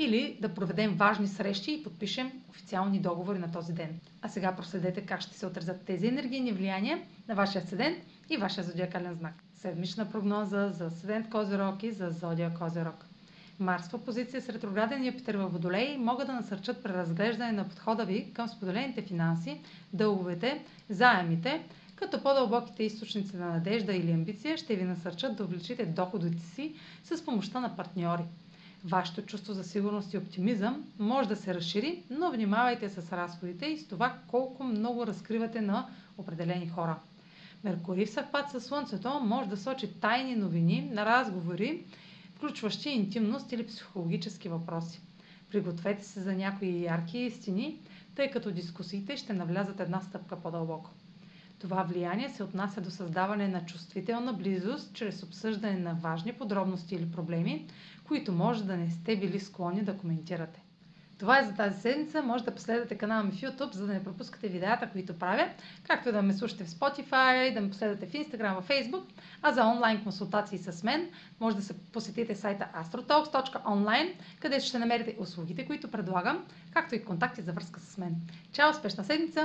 или да проведем важни срещи и подпишем официални договори на този ден. А сега проследете как ще се отразят тези енергийни влияния на вашия седент и вашия зодиакален знак. Седмична прогноза за седент Козирог и за зодия Козирог. Марс в опозиция с ретрограден Юпитер във Водолей могат да насърчат преразглеждане на подхода ви към споделените финанси, дълговете, заемите, като по-дълбоките източници на надежда или амбиция ще ви насърчат да увеличите доходите си с помощта на партньори. Вашето чувство за сигурност и оптимизъм може да се разшири, но внимавайте с разходите и с това колко много разкривате на определени хора. Меркурий в съвпад с Слънцето може да сочи тайни новини на разговори, включващи интимност или психологически въпроси. Пригответе се за някои ярки истини, тъй като дискусиите ще навлязат една стъпка по-дълбоко. Това влияние се отнася до създаване на чувствителна близост чрез обсъждане на важни подробности или проблеми, които може да не сте били склонни да коментирате. Това е за тази седмица. Може да последвате канала ми в YouTube, за да не пропускате видеята, които правя, както и да ме слушате в Spotify, да ме последвате в Instagram, в Facebook. А за онлайн консултации с мен, може да се посетите сайта astrotalks.online, където ще намерите услугите, които предлагам, както и контакти за връзка с мен. Чао, успешна седмица!